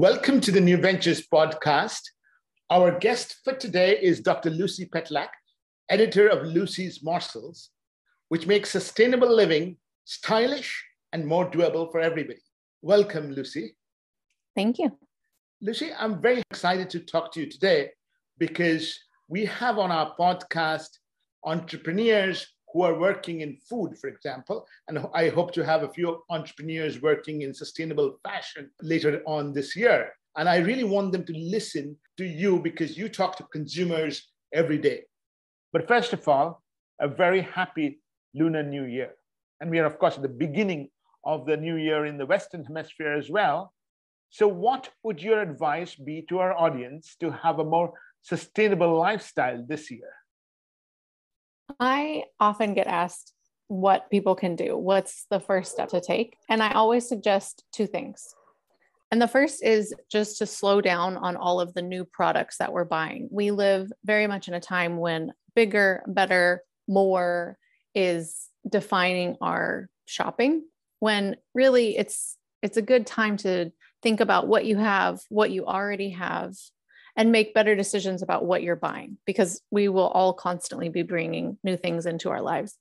Welcome to the New Ventures podcast. Our guest for today is Dr. Lucy Petlak, editor of Lucy's Morsels, which makes sustainable living stylish and more doable for everybody. Welcome, Lucy. Thank you. Lucy, I'm very excited to talk to you today because we have on our podcast entrepreneurs who are working in food, for example. And I hope to have a few entrepreneurs working in sustainable fashion later on this year. And I really want them to listen to you because you talk to consumers every day. But first of all, a very happy Lunar New Year. And we are, of course, at the beginning of the new year in the Western Hemisphere as well. So, what would your advice be to our audience to have a more sustainable lifestyle this year? I often get asked what people can do. What's the first step to take? And I always suggest two things. And the first is just to slow down on all of the new products that we're buying. We live very much in a time when bigger, better, more is defining our shopping when really it's it's a good time to think about what you have, what you already have, and make better decisions about what you're buying because we will all constantly be bringing new things into our lives.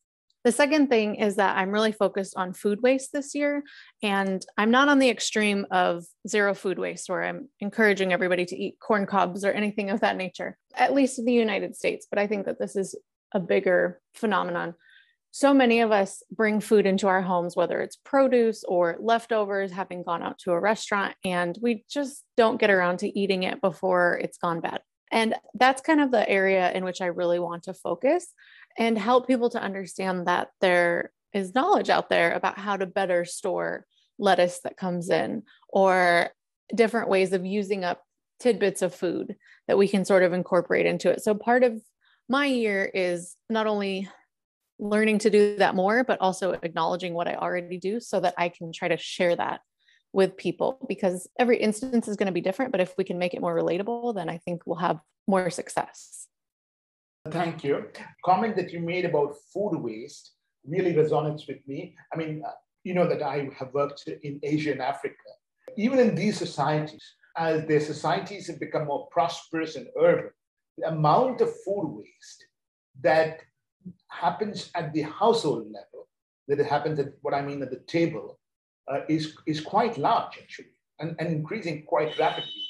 The second thing is that I'm really focused on food waste this year. And I'm not on the extreme of zero food waste where I'm encouraging everybody to eat corn cobs or anything of that nature, at least in the United States. But I think that this is a bigger phenomenon so many of us bring food into our homes, whether it's produce or leftovers, having gone out to a restaurant, and we just don't get around to eating it before it's gone bad. And that's kind of the area in which I really want to focus and help people to understand that there is knowledge out there about how to better store lettuce that comes in or different ways of using up tidbits of food that we can sort of incorporate into it. So part of my year is not only learning to do that more, but also acknowledging what I already do so that I can try to share that with people because every instance is going to be different. But if we can make it more relatable, then I think we'll have more success. Thank you. Comment that you made about food waste really resonates with me. I mean, uh, you know that I have worked in Asia and Africa. Even in these societies, as their societies have become more prosperous and urban, the amount of food waste that happens at the household level, that it happens at what I mean at the table, uh, is, is quite large actually and, and increasing quite rapidly.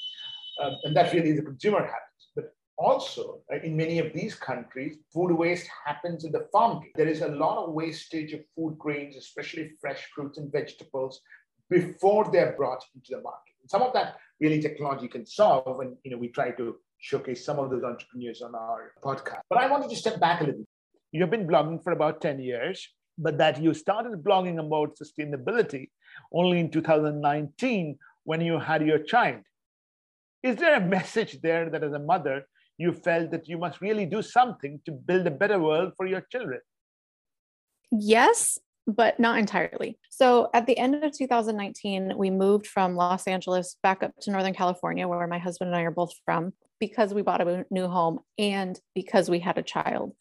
Uh, and that really is a consumer habit. But also, uh, in many of these countries, food waste happens in the farm gate. There is a lot of wastage of food grains, especially fresh fruits and vegetables, before they're brought into the market. And some of that really technology can solve, and you know we try to showcase some of those entrepreneurs on our podcast. But I wanted to step back a little you've been blogging for about 10 years, but that you started blogging about sustainability only in 2019 when you had your child. Is there a message there that as a mother, you felt that you must really do something to build a better world for your children? Yes, but not entirely. So at the end of 2019, we moved from Los Angeles back up to Northern California, where my husband and I are both from, because we bought a new home and because we had a child.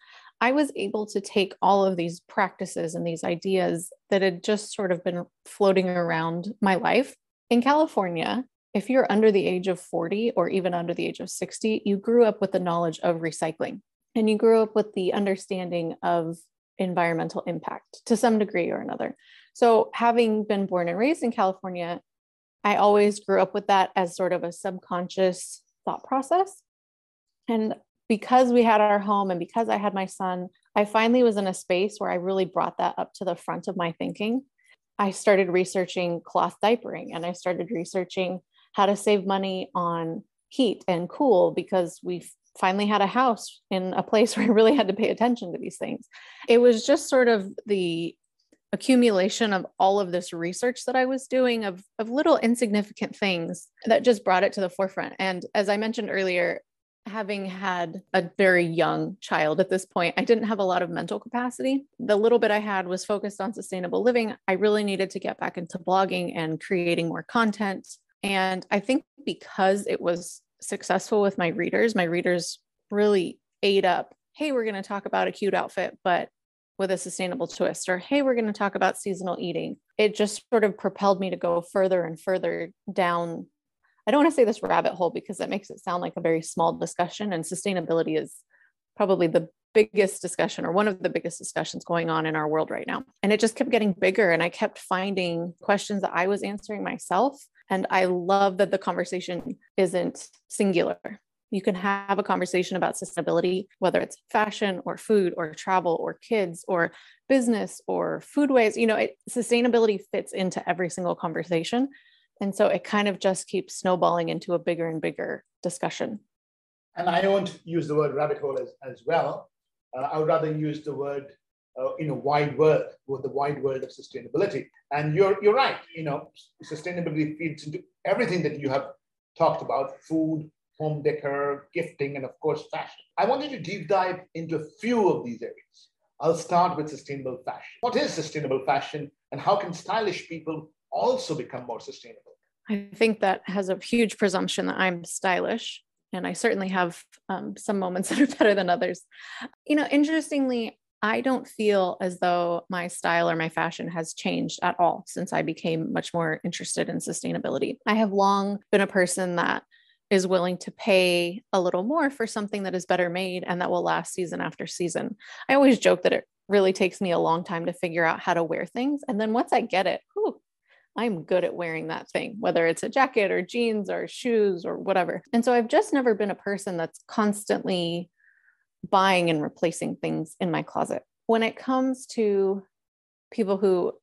I was able to take all of these practices and these ideas that had just sort of been floating around my life. In California, if you're under the age of 40 or even under the age of 60, you grew up with the knowledge of recycling and you grew up with the understanding of environmental impact to some degree or another. So, having been born and raised in California, I always grew up with that as sort of a subconscious thought process. And because we had our home and because I had my son, I finally was in a space where I really brought that up to the front of my thinking. I started researching cloth diapering and I started researching how to save money on heat and cool because we finally had a house in a place where I really had to pay attention to these things. It was just sort of the accumulation of all of this research that I was doing of, of little insignificant things that just brought it to the forefront. And as I mentioned earlier, having had a very young child at this point, I didn't have a lot of mental capacity. The little bit I had was focused on sustainable living. I really needed to get back into blogging and creating more content. And I think because it was successful with my readers, my readers really ate up hey, we're going to talk about a cute outfit, but with a sustainable twist, or hey, we're going to talk about seasonal eating. It just sort of propelled me to go further and further down I don't want to say this rabbit hole because that makes it sound like a very small discussion. And sustainability is probably the biggest discussion or one of the biggest discussions going on in our world right now. And it just kept getting bigger. And I kept finding questions that I was answering myself. And I love that the conversation isn't singular. You can have a conversation about sustainability, whether it's fashion or food or travel or kids or business or foodways. You know, it, sustainability fits into every single conversation. And so it kind of just keeps snowballing into a bigger and bigger discussion. And I won't use the word rabbit hole as, as well. Uh, I would rather use the word, uh, you know, wide world, or the wide world of sustainability. And you're, you're right, you know, sustainability feeds into everything that you have talked about, food, home decor, gifting, and of course, fashion. I wanted to deep dive into a few of these areas. I'll start with sustainable fashion. What is sustainable fashion and how can stylish people also become more sustainable? I think that has a huge presumption that I'm stylish, and I certainly have um, some moments that are better than others. You know, interestingly, I don't feel as though my style or my fashion has changed at all since I became much more interested in sustainability. I have long been a person that is willing to pay a little more for something that is better made and that will last season after season. I always joke that it really takes me a long time to figure out how to wear things. And then once I get it, whew, I'm good at wearing that thing, whether it's a jacket or jeans or shoes or whatever. And so I've just never been a person that's constantly buying and replacing things in my closet. When it comes to people who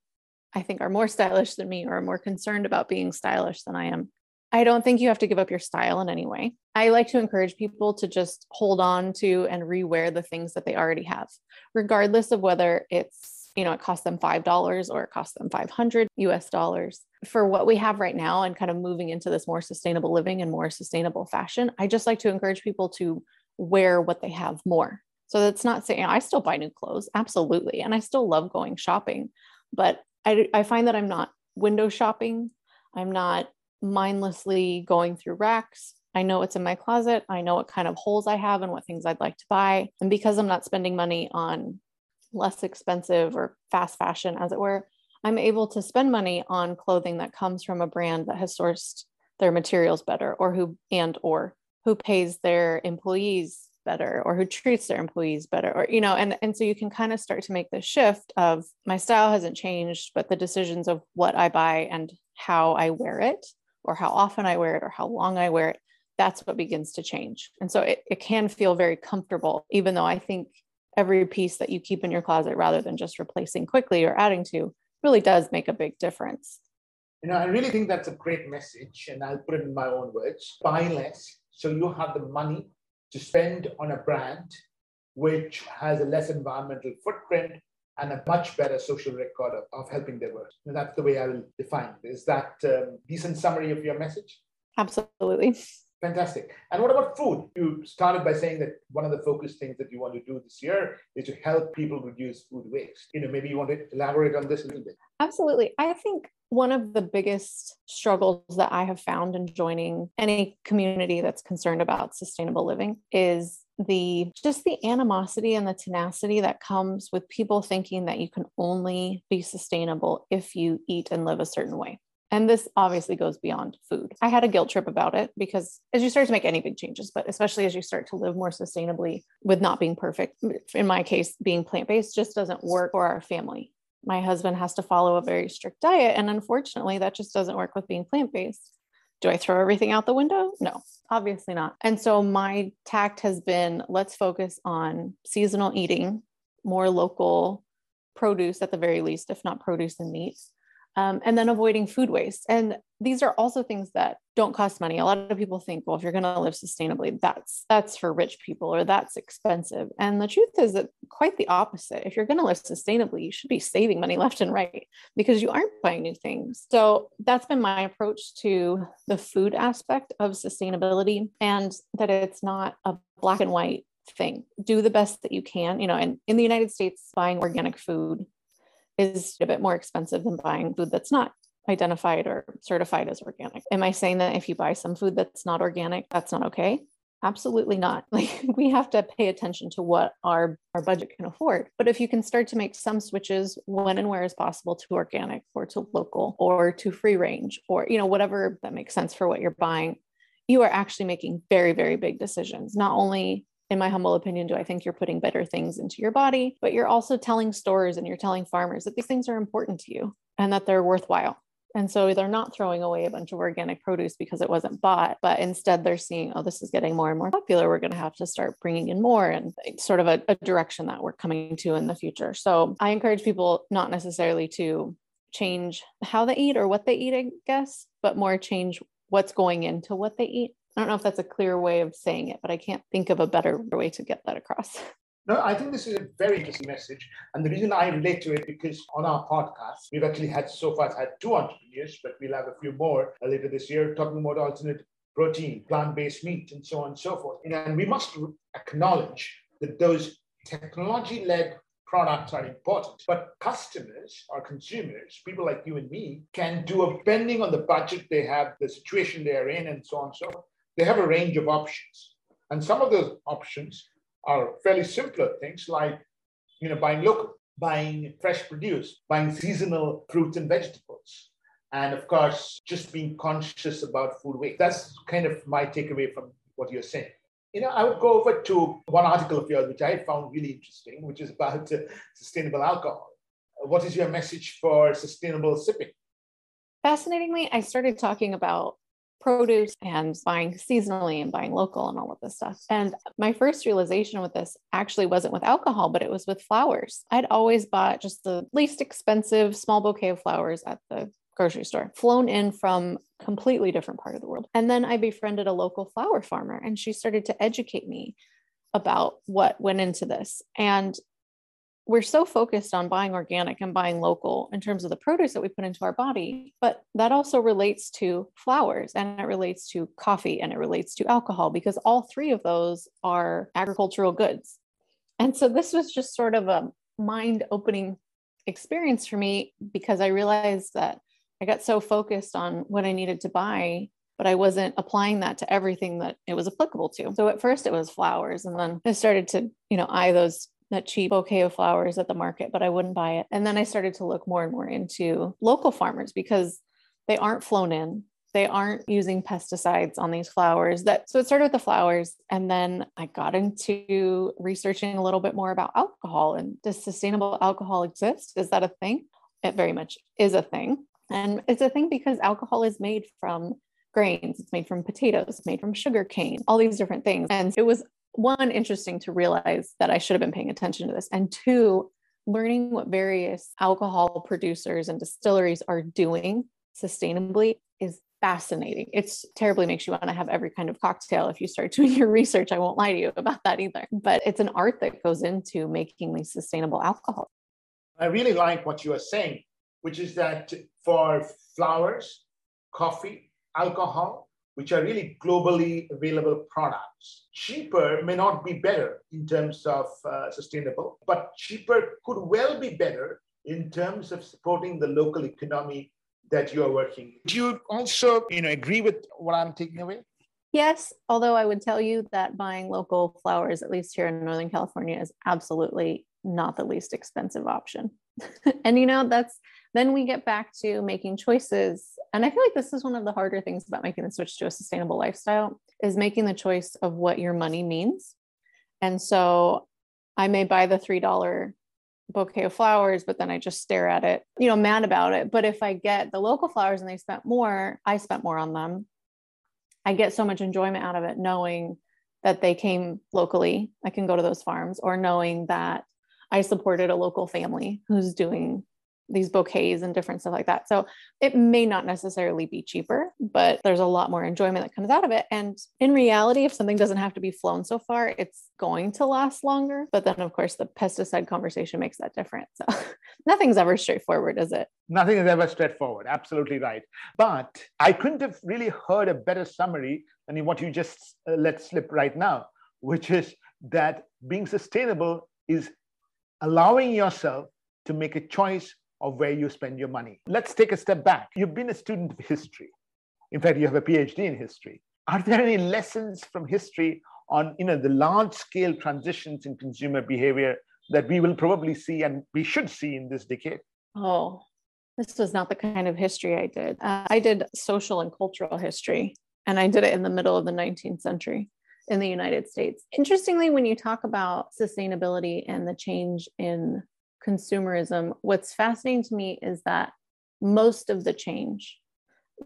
I think are more stylish than me or are more concerned about being stylish than I am, I don't think you have to give up your style in any way. I like to encourage people to just hold on to and rewear the things that they already have, regardless of whether it's you know, it costs them $5 or it costs them 500 US dollars. For what we have right now and kind of moving into this more sustainable living and more sustainable fashion, I just like to encourage people to wear what they have more. So that's not saying I still buy new clothes, absolutely. And I still love going shopping, but I, I find that I'm not window shopping. I'm not mindlessly going through racks. I know what's in my closet. I know what kind of holes I have and what things I'd like to buy. And because I'm not spending money on less expensive or fast fashion, as it were, I'm able to spend money on clothing that comes from a brand that has sourced their materials better or who and or who pays their employees better or who treats their employees better or you know and and so you can kind of start to make the shift of my style hasn't changed but the decisions of what I buy and how I wear it or how often I wear it or how long I wear it that's what begins to change. And so it, it can feel very comfortable even though I think every piece that you keep in your closet rather than just replacing quickly or adding to really does make a big difference. You know, I really think that's a great message, and I'll put it in my own words buy less so you have the money to spend on a brand which has a less environmental footprint and a much better social record of, of helping their world. And that's the way I will define it. Is that um, decent summary of your message? Absolutely. Fantastic. And what about food? You started by saying that one of the focus things that you want to do this year is to help people reduce food waste. You know, maybe you want to elaborate on this a little bit. Absolutely. I think one of the biggest struggles that I have found in joining any community that's concerned about sustainable living is the just the animosity and the tenacity that comes with people thinking that you can only be sustainable if you eat and live a certain way. And this obviously goes beyond food. I had a guilt trip about it because as you start to make any big changes, but especially as you start to live more sustainably with not being perfect, in my case, being plant based just doesn't work for our family. My husband has to follow a very strict diet. And unfortunately, that just doesn't work with being plant based. Do I throw everything out the window? No, obviously not. And so my tact has been let's focus on seasonal eating, more local produce at the very least, if not produce and meat um, and then avoiding food waste. And these are also things that don't cost money. A lot of people think, well, if you're going to live sustainably, that's that's for rich people or that's expensive. And the truth is that quite the opposite. If you're going to live sustainably, you should be saving money left and right because you aren't buying new things. So that's been my approach to the food aspect of sustainability and that it's not a black and white thing. Do the best that you can, you know, and in the United States, buying organic food is a bit more expensive than buying food that's not identified or certified as organic. Am I saying that if you buy some food that's not organic, that's not okay? Absolutely not. Like we have to pay attention to what our, our budget can afford. But if you can start to make some switches when and where is possible to organic or to local or to free range or you know whatever that makes sense for what you're buying, you are actually making very, very big decisions. Not only, in my humble opinion, do I think you're putting better things into your body, but you're also telling stores and you're telling farmers that these things are important to you and that they're worthwhile. And so they're not throwing away a bunch of organic produce because it wasn't bought, but instead they're seeing, oh, this is getting more and more popular. We're going to have to start bringing in more and sort of a, a direction that we're coming to in the future. So I encourage people not necessarily to change how they eat or what they eat, I guess, but more change what's going into what they eat. I don't know if that's a clear way of saying it, but I can't think of a better way to get that across. No, I think this is a very interesting message. And the reason I relate to it because on our podcast, we've actually had so far had two entrepreneurs, but we'll have a few more uh, later this year talking about alternate protein, plant-based meat, and so on and so forth. And we must acknowledge that those technology-led products are important, but customers or consumers, people like you and me, can do a depending on the budget they have, the situation they are in, and so on and so forth. They have a range of options. And some of those options are fairly simpler things like you know buying local buying fresh produce buying seasonal fruits and vegetables and of course just being conscious about food waste. That's kind of my takeaway from what you're saying. You know i would go over to one article of yours which i found really interesting which is about uh, sustainable alcohol. What is your message for sustainable sipping? Fascinatingly i started talking about produce and buying seasonally and buying local and all of this stuff. And my first realization with this actually wasn't with alcohol, but it was with flowers. I'd always bought just the least expensive small bouquet of flowers at the grocery store, flown in from completely different part of the world. And then I befriended a local flower farmer and she started to educate me about what went into this. And we're so focused on buying organic and buying local in terms of the produce that we put into our body, but that also relates to flowers and it relates to coffee and it relates to alcohol because all three of those are agricultural goods. And so this was just sort of a mind opening experience for me because I realized that I got so focused on what I needed to buy but I wasn't applying that to everything that it was applicable to. So at first it was flowers and then I started to, you know, eye those that cheap bouquet of flowers at the market, but I wouldn't buy it. And then I started to look more and more into local farmers because they aren't flown in. They aren't using pesticides on these flowers. That so it started with the flowers, and then I got into researching a little bit more about alcohol and does sustainable alcohol exist? Is that a thing? It very much is a thing. And it's a thing because alcohol is made from grains, it's made from potatoes, made from sugar cane, all these different things. And it was one interesting to realize that I should have been paying attention to this, and two, learning what various alcohol producers and distilleries are doing sustainably is fascinating. It's terribly makes you want to have every kind of cocktail if you start doing your research. I won't lie to you about that either. But it's an art that goes into making these sustainable alcohol. I really like what you are saying, which is that for flowers, coffee, alcohol, which are really globally available products. Cheaper may not be better in terms of uh, sustainable, but cheaper could well be better in terms of supporting the local economy that you are working. Do you also, you know, agree with what I'm taking away? Yes, although I would tell you that buying local flowers, at least here in Northern California, is absolutely not the least expensive option. and you know, that's then we get back to making choices. And i feel like this is one of the harder things about making the switch to a sustainable lifestyle is making the choice of what your money means. And so i may buy the three dollar bouquet of flowers but then i just stare at it you know mad about it. But if i get the local flowers and they spent more i spent more on them. I get so much enjoyment out of it knowing that they came locally. I can go to those farms or knowing that i supported a local family who's doing these bouquets and different stuff like that. So it may not necessarily be cheaper, but there's a lot more enjoyment that comes out of it. And in reality, if something doesn't have to be flown so far, it's going to last longer. But then, of course, the pesticide conversation makes that different. So nothing's ever straightforward, is it? Nothing is ever straightforward. Absolutely right. But I couldn't have really heard a better summary than what you just uh, let slip right now, which is that being sustainable is allowing yourself to make a choice of where you spend your money. Let's take a step back. You've been a student of history. In fact, you have a PhD in history. Are there any lessons from history on you know, the large scale transitions in consumer behavior that we will probably see and we should see in this decade? Oh, this was not the kind of history I did. Uh, I did social and cultural history. And I did it in the middle of the 19th century in the United States. Interestingly, when you talk about sustainability and the change in consumerism, what's fascinating to me is that most of the change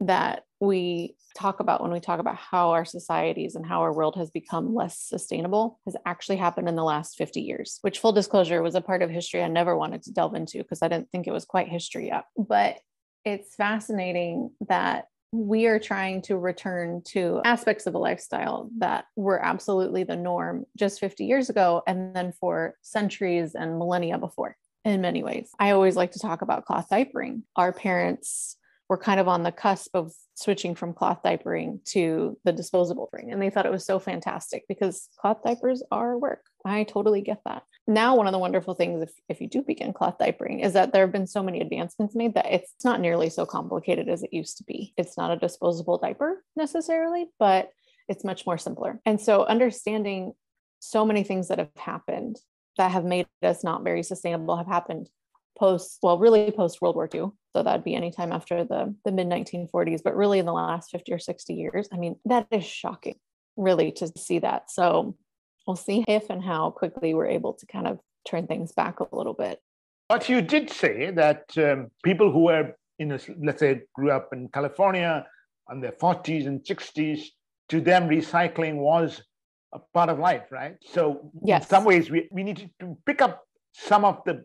that we talk about when we talk about how our societies and how our world has become less sustainable has actually happened in the last 50 years, which, full disclosure, was a part of history I never wanted to delve into because I didn't think it was quite history yet. But it's fascinating that we are trying to return to aspects of a lifestyle that were absolutely the norm just 50 years ago and then for centuries and millennia before in many ways. I always like to talk about cloth diapering. Our parents were kind of on the cusp of switching from cloth diapering to the disposable thing. And they thought it was so fantastic because cloth diapers are work. I totally get that. Now, one of the wonderful things, if, if you do begin cloth diapering, is that there have been so many advancements made that it's not nearly so complicated as it used to be. It's not a disposable diaper necessarily, but it's much more simpler. And so, understanding so many things that have happened that have made us not very sustainable have happened post, well, really post World War II. So that'd be anytime after the, the mid 1940s, but really in the last 50 or 60 years. I mean, that is shocking, really, to see that. So we'll see if and how quickly we're able to kind of turn things back a little bit. But you did say that um, people who were in, a, let's say, grew up in California in their 40s and 60s, to them, recycling was a part of life, right? So, yes. in some ways, we, we need to pick up some of the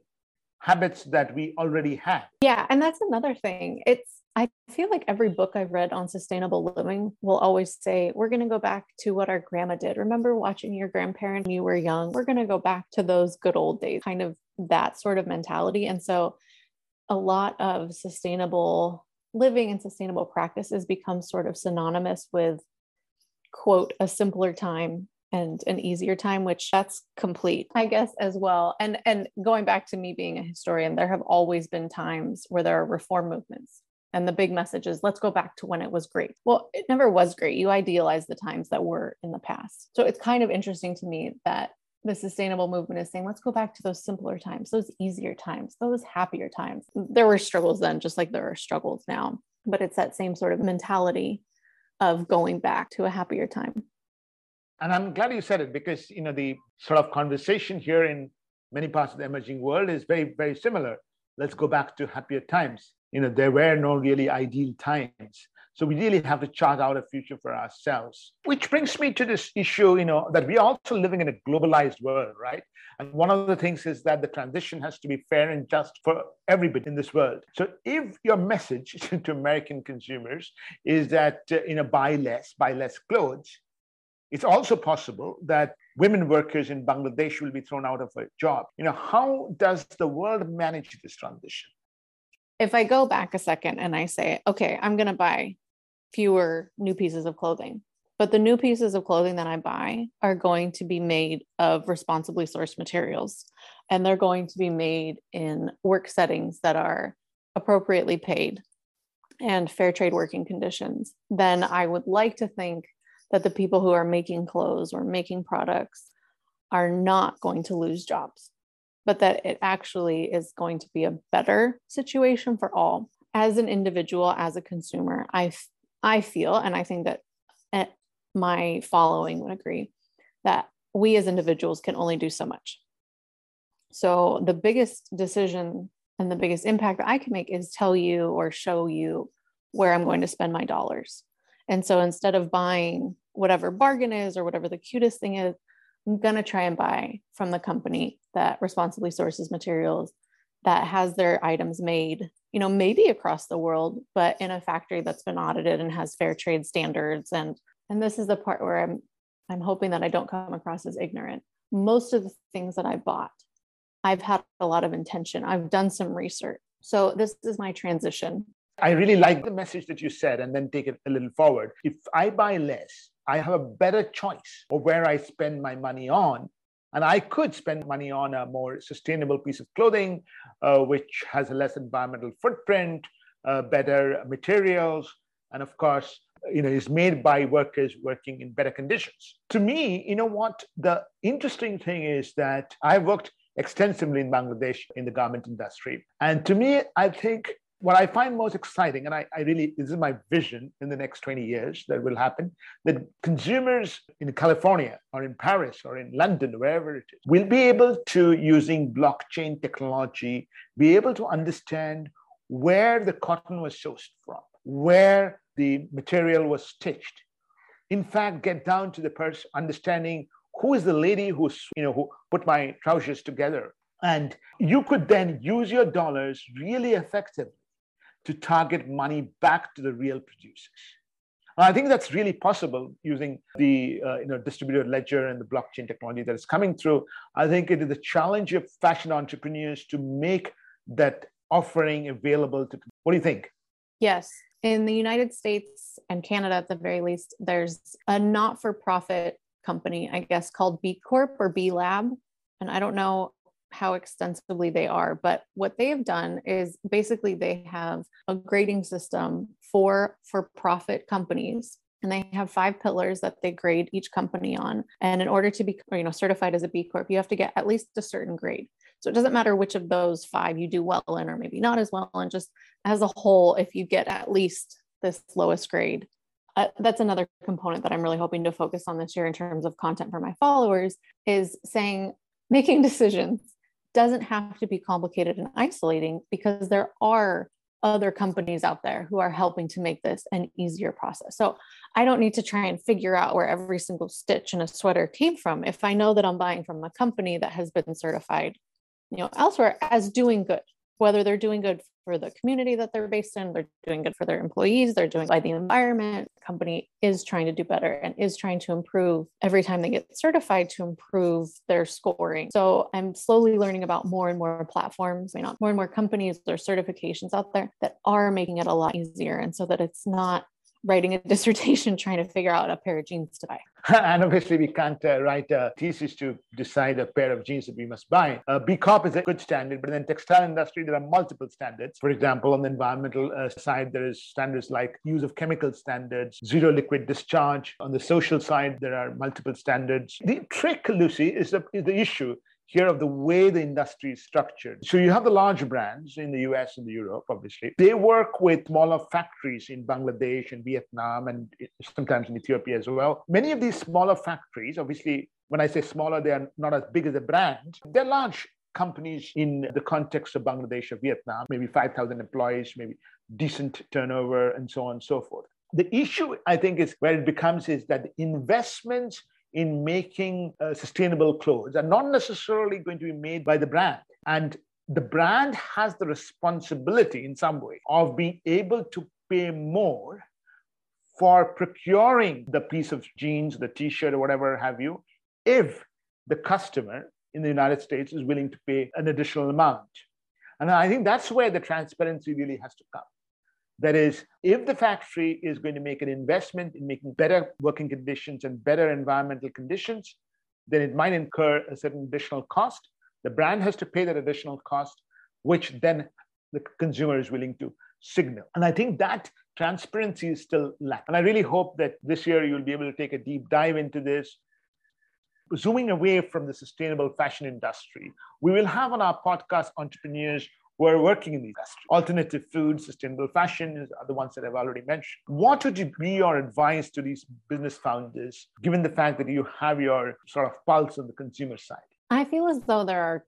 habits that we already have. Yeah. And that's another thing. It's, I feel like every book I've read on sustainable living will always say, we're going to go back to what our grandma did. Remember watching your grandparent when you were young? We're going to go back to those good old days, kind of that sort of mentality. And so a lot of sustainable living and sustainable practices become sort of synonymous with, quote, a simpler time and an easier time which that's complete i guess as well and and going back to me being a historian there have always been times where there are reform movements and the big message is let's go back to when it was great. Well it never was great. You idealize the times that were in the past. So it's kind of interesting to me that the sustainable movement is saying let's go back to those simpler times those easier times those happier times. There were struggles then just like there are struggles now. But it's that same sort of mentality of going back to a happier time. And I'm glad you said it because you know the sort of conversation here in many parts of the emerging world is very, very similar. Let's go back to happier times. You know, there were no really ideal times. So we really have to chart out a future for ourselves. Which brings me to this issue, you know, that we're also living in a globalized world, right? And one of the things is that the transition has to be fair and just for everybody in this world. So if your message to American consumers is that, uh, you know, buy less, buy less clothes, it's also possible that women workers in Bangladesh will be thrown out of a job. You know, how does the world manage this transition? If I go back a second and I say, okay, I'm going to buy fewer new pieces of clothing, but the new pieces of clothing that I buy are going to be made of responsibly sourced materials and they're going to be made in work settings that are appropriately paid and fair trade working conditions, then I would like to think that the people who are making clothes or making products are not going to lose jobs, but that it actually is going to be a better situation for all. As an individual, as a consumer, I, I feel, and I think that eh, my following would agree, that we as individuals can only do so much. So the biggest decision and the biggest impact that I can make is tell you or show you where I'm going to spend my dollars. And so instead of buying whatever bargain is or whatever the cutest thing is, I'm going to try and buy from the company that responsibly sources materials that has their items made, you know, maybe across the world, but in a factory that's been audited and has fair trade standards. And and this is the part where I'm I'm hoping that I don't come across as ignorant. Most of the things that I bought, I've had a lot of intention. I've done some research. So this is my transition I really like the message that you said and then take it a little forward. If I buy less, I have a better choice of where I spend my money on. And I could spend money on a more sustainable piece of clothing, uh, which has a less environmental footprint, uh, better materials, and of course, you know, is made by workers working in better conditions. To me, you know what? The interesting thing is that I've worked extensively in Bangladesh in the garment industry. And to me, I think what I find most exciting, and I, I, really, this is my vision in the next 20 years that will happen, that consumers in California or in Paris or in London, wherever it is, will be able to, using blockchain technology, be able to understand where the cotton was sourced from, where the material was stitched. In fact, get down to the person understanding who is the lady who's, you know, who put my trousers together. And you could then use your dollars really effectively to target money back to the real producers. I think that's really possible using the uh, you know, distributed ledger and the blockchain technology that is coming through. I think it is the challenge of fashion entrepreneurs to make that offering available to. What do you think? Yes. In the United States and Canada, at the very least, there's a not for profit company, I guess, called B Corp or B Lab. And I don't know how extensively they are, but what they have done is basically they have a grading system for for profit companies and they have five pillars that they grade each company on and in order to be you know certified as a b corp you have to get at least a certain grade. So it doesn't matter which of those five you do well in or maybe not as well and just as a whole if you get at least this lowest grade. Uh, that's another component that i'm really hoping to focus on this year in terms of content for my followers is saying making decisions doesn't have to be complicated and isolating because there are other companies out there who are helping to make this an easier process. So I don't need to try and figure out where every single stitch in a sweater came from if I know that I'm buying from a company that has been certified, you know, elsewhere as doing good whether they're doing good for the community that they're based in, they're doing good for their employees, they're doing by the environment. Company is trying to do better and is trying to improve every time they get certified to improve their scoring. So I'm slowly learning about more and more platforms, I mean, more and more companies or certifications out there that are making it a lot easier. And so that it's not writing a dissertation trying to figure out a pair of jeans to buy. and obviously, we can't uh, write a thesis to decide a pair of jeans that we must buy. Uh, B Corp is a good standard, but in the textile industry, there are multiple standards. For example, on the environmental uh, side, there is standards like use of chemical standards, zero liquid discharge. On the social side, there are multiple standards. The trick, Lucy, is the, is the issue here of the way the industry is structured. So you have the large brands in the US and the Europe, obviously. They work with smaller factories in Bangladesh and Vietnam and sometimes in Ethiopia as well. Many of these smaller factories, obviously, when I say smaller, they are not as big as a brand. They're large companies in the context of Bangladesh or Vietnam, maybe 5,000 employees, maybe decent turnover, and so on and so forth. The issue, I think, is where it becomes is that investments in making uh, sustainable clothes are not necessarily going to be made by the brand. And the brand has the responsibility in some way of being able to pay more for procuring the piece of jeans, the t shirt, or whatever have you, if the customer in the United States is willing to pay an additional amount. And I think that's where the transparency really has to come. That is, if the factory is going to make an investment in making better working conditions and better environmental conditions, then it might incur a certain additional cost. The brand has to pay that additional cost, which then the consumer is willing to signal. And I think that transparency is still lacking. And I really hope that this year you'll be able to take a deep dive into this. Zooming away from the sustainable fashion industry, we will have on our podcast entrepreneurs who are working in the industry. Alternative food, sustainable fashion are the ones that I've already mentioned. What would be your advice to these business founders, given the fact that you have your sort of pulse on the consumer side? I feel as though there are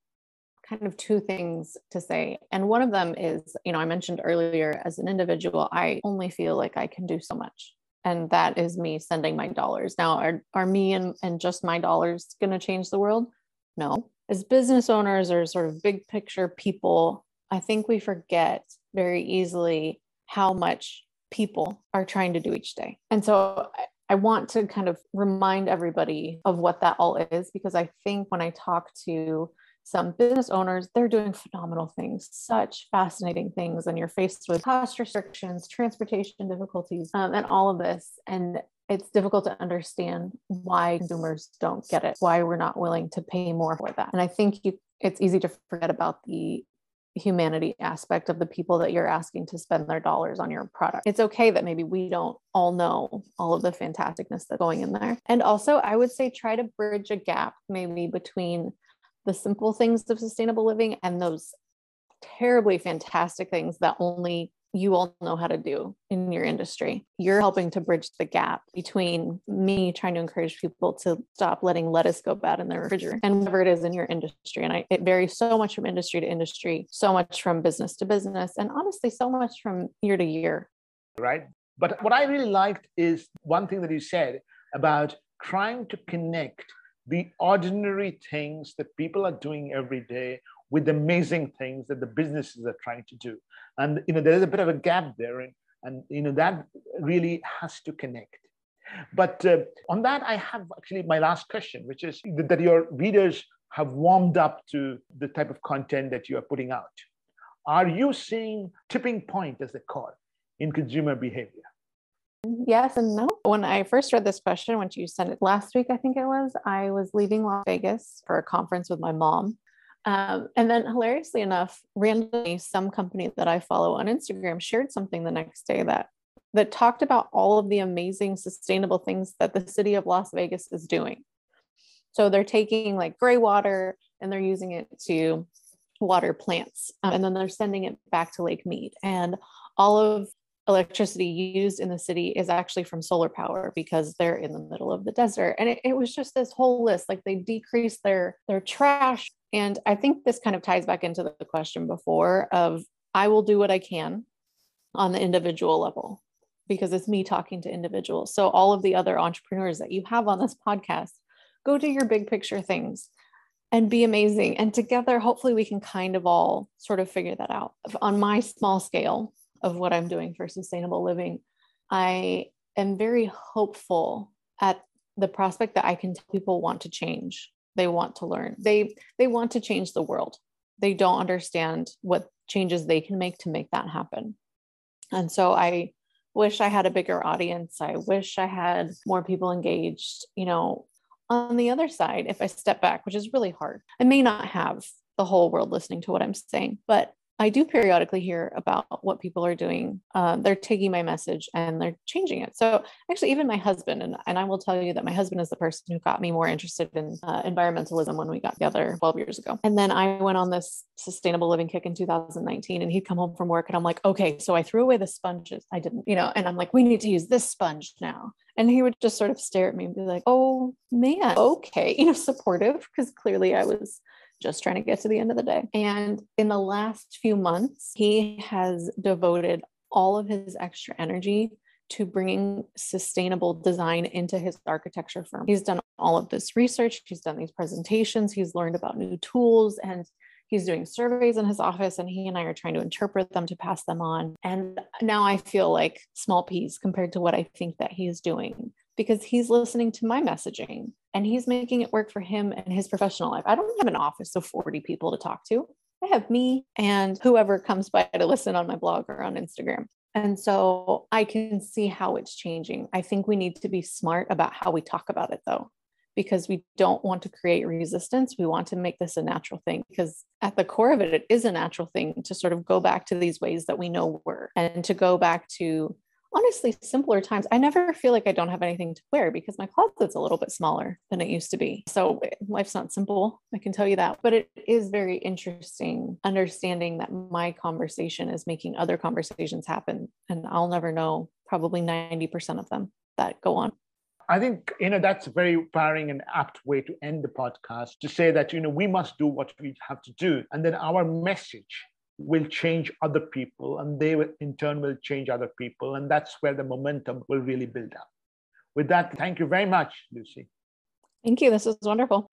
kind of two things to say. And one of them is, you know, I mentioned earlier as an individual, I only feel like I can do so much. And that is me sending my dollars. Now, are, are me and, and just my dollars going to change the world? No. As business owners or sort of big picture people, I think we forget very easily how much people are trying to do each day. And so I want to kind of remind everybody of what that all is because I think when I talk to some business owners, they're doing phenomenal things, such fascinating things. And you're faced with cost restrictions, transportation difficulties, um, and all of this. And it's difficult to understand why consumers don't get it, why we're not willing to pay more for that. And I think you, it's easy to forget about the humanity aspect of the people that you're asking to spend their dollars on your product. It's okay that maybe we don't all know all of the fantasticness that's going in there. And also, I would say try to bridge a gap maybe between the simple things of sustainable living and those terribly fantastic things that only you all know how to do in your industry. You're helping to bridge the gap between me trying to encourage people to stop letting lettuce go bad in their refrigerator and whatever it is in your industry. And I, it varies so much from industry to industry, so much from business to business, and honestly, so much from year to year. Right. But what I really liked is one thing that you said about trying to connect the ordinary things that people are doing every day with amazing things that the businesses are trying to do. And you know, there is a bit of a gap there, and, and you know that really has to connect. But uh, on that, I have actually my last question, which is that your readers have warmed up to the type of content that you are putting out. Are you seeing tipping point, as they call, in consumer behavior? Yes and no. When I first read this question, when you sent it last week, I think it was, I was leaving Las Vegas for a conference with my mom. Um, and then hilariously enough, randomly, some company that I follow on Instagram shared something the next day that that talked about all of the amazing sustainable things that the city of Las Vegas is doing. So they're taking like gray water and they're using it to water plants. Um, and then they're sending it back to Lake Mead. And all of electricity used in the city is actually from solar power because they're in the middle of the desert and it, it, was just this whole list like they decreased their their trash and i think this kind of ties back into the question before of i will do what i can on the individual level because it's me talking to individuals. So all of the other entrepreneurs that you have on this podcast go do your big picture things and be amazing. And together hopefully we can kind of all sort of figure that out. On my small scale of what I'm doing for sustainable living, I am very hopeful at the prospect that I can tell people want to change. They want to learn. They they want to change the world. They don't understand what changes they can make to make that happen. And so I wish I had a bigger audience. I wish I had more people engaged. You know, on the other side, if I step back, which is really hard, I may not have the whole world listening to what I'm saying, but I do periodically hear about what people are doing. Uh, they're taking my message and they're changing it. So actually, even my husband and, and I will tell you that my husband is the person who got me more interested in uh, environmentalism when we got together 12 years ago. And then I went on this sustainable living kick in 2019, and he'd come home from work, and I'm like, okay, so I threw away the sponges. I didn't, you know, and I'm like, we need to use this sponge now. And he would just sort of stare at me and be like, oh man, okay, you know, supportive because clearly I was just trying to get to the end of the day. And in the last few months, he has devoted all of his extra energy to bringing sustainable design into his architecture firm. He's done all of this research, he's done these presentations, he's learned about new tools, and he's doing surveys in his office. And he and I are trying to interpret them to pass them on. And now I feel like small peas compared to what I think that he's doing because he's listening to my messaging and he's making it work for him and his professional life. I don't have an office of 40 people to talk to. I have me and whoever comes by to listen on my blog or on Instagram. And so I can see how it's changing. I think we need to be smart about how we talk about it though, because we don't want to create resistance. We want to make this a natural thing because at the core of it, it is a natural thing to sort of go back to these ways that we know were and to go back to honestly simpler times. I never feel like I don't have anything to wear because my closet's a little bit smaller than it used to be. So eh, life's not simple, I can tell you that. But it is very interesting understanding that my conversation is making other conversations happen. And I'll never know probably 90% of them that go on. I think you know that's a very empowering and apt way to end the podcast to say that you know we must do what we have to do, and then our message will change other people and they will, in turn will change other people. And that's where the momentum will really build up. With that thank you very much lucy. Thank you. This is wonderful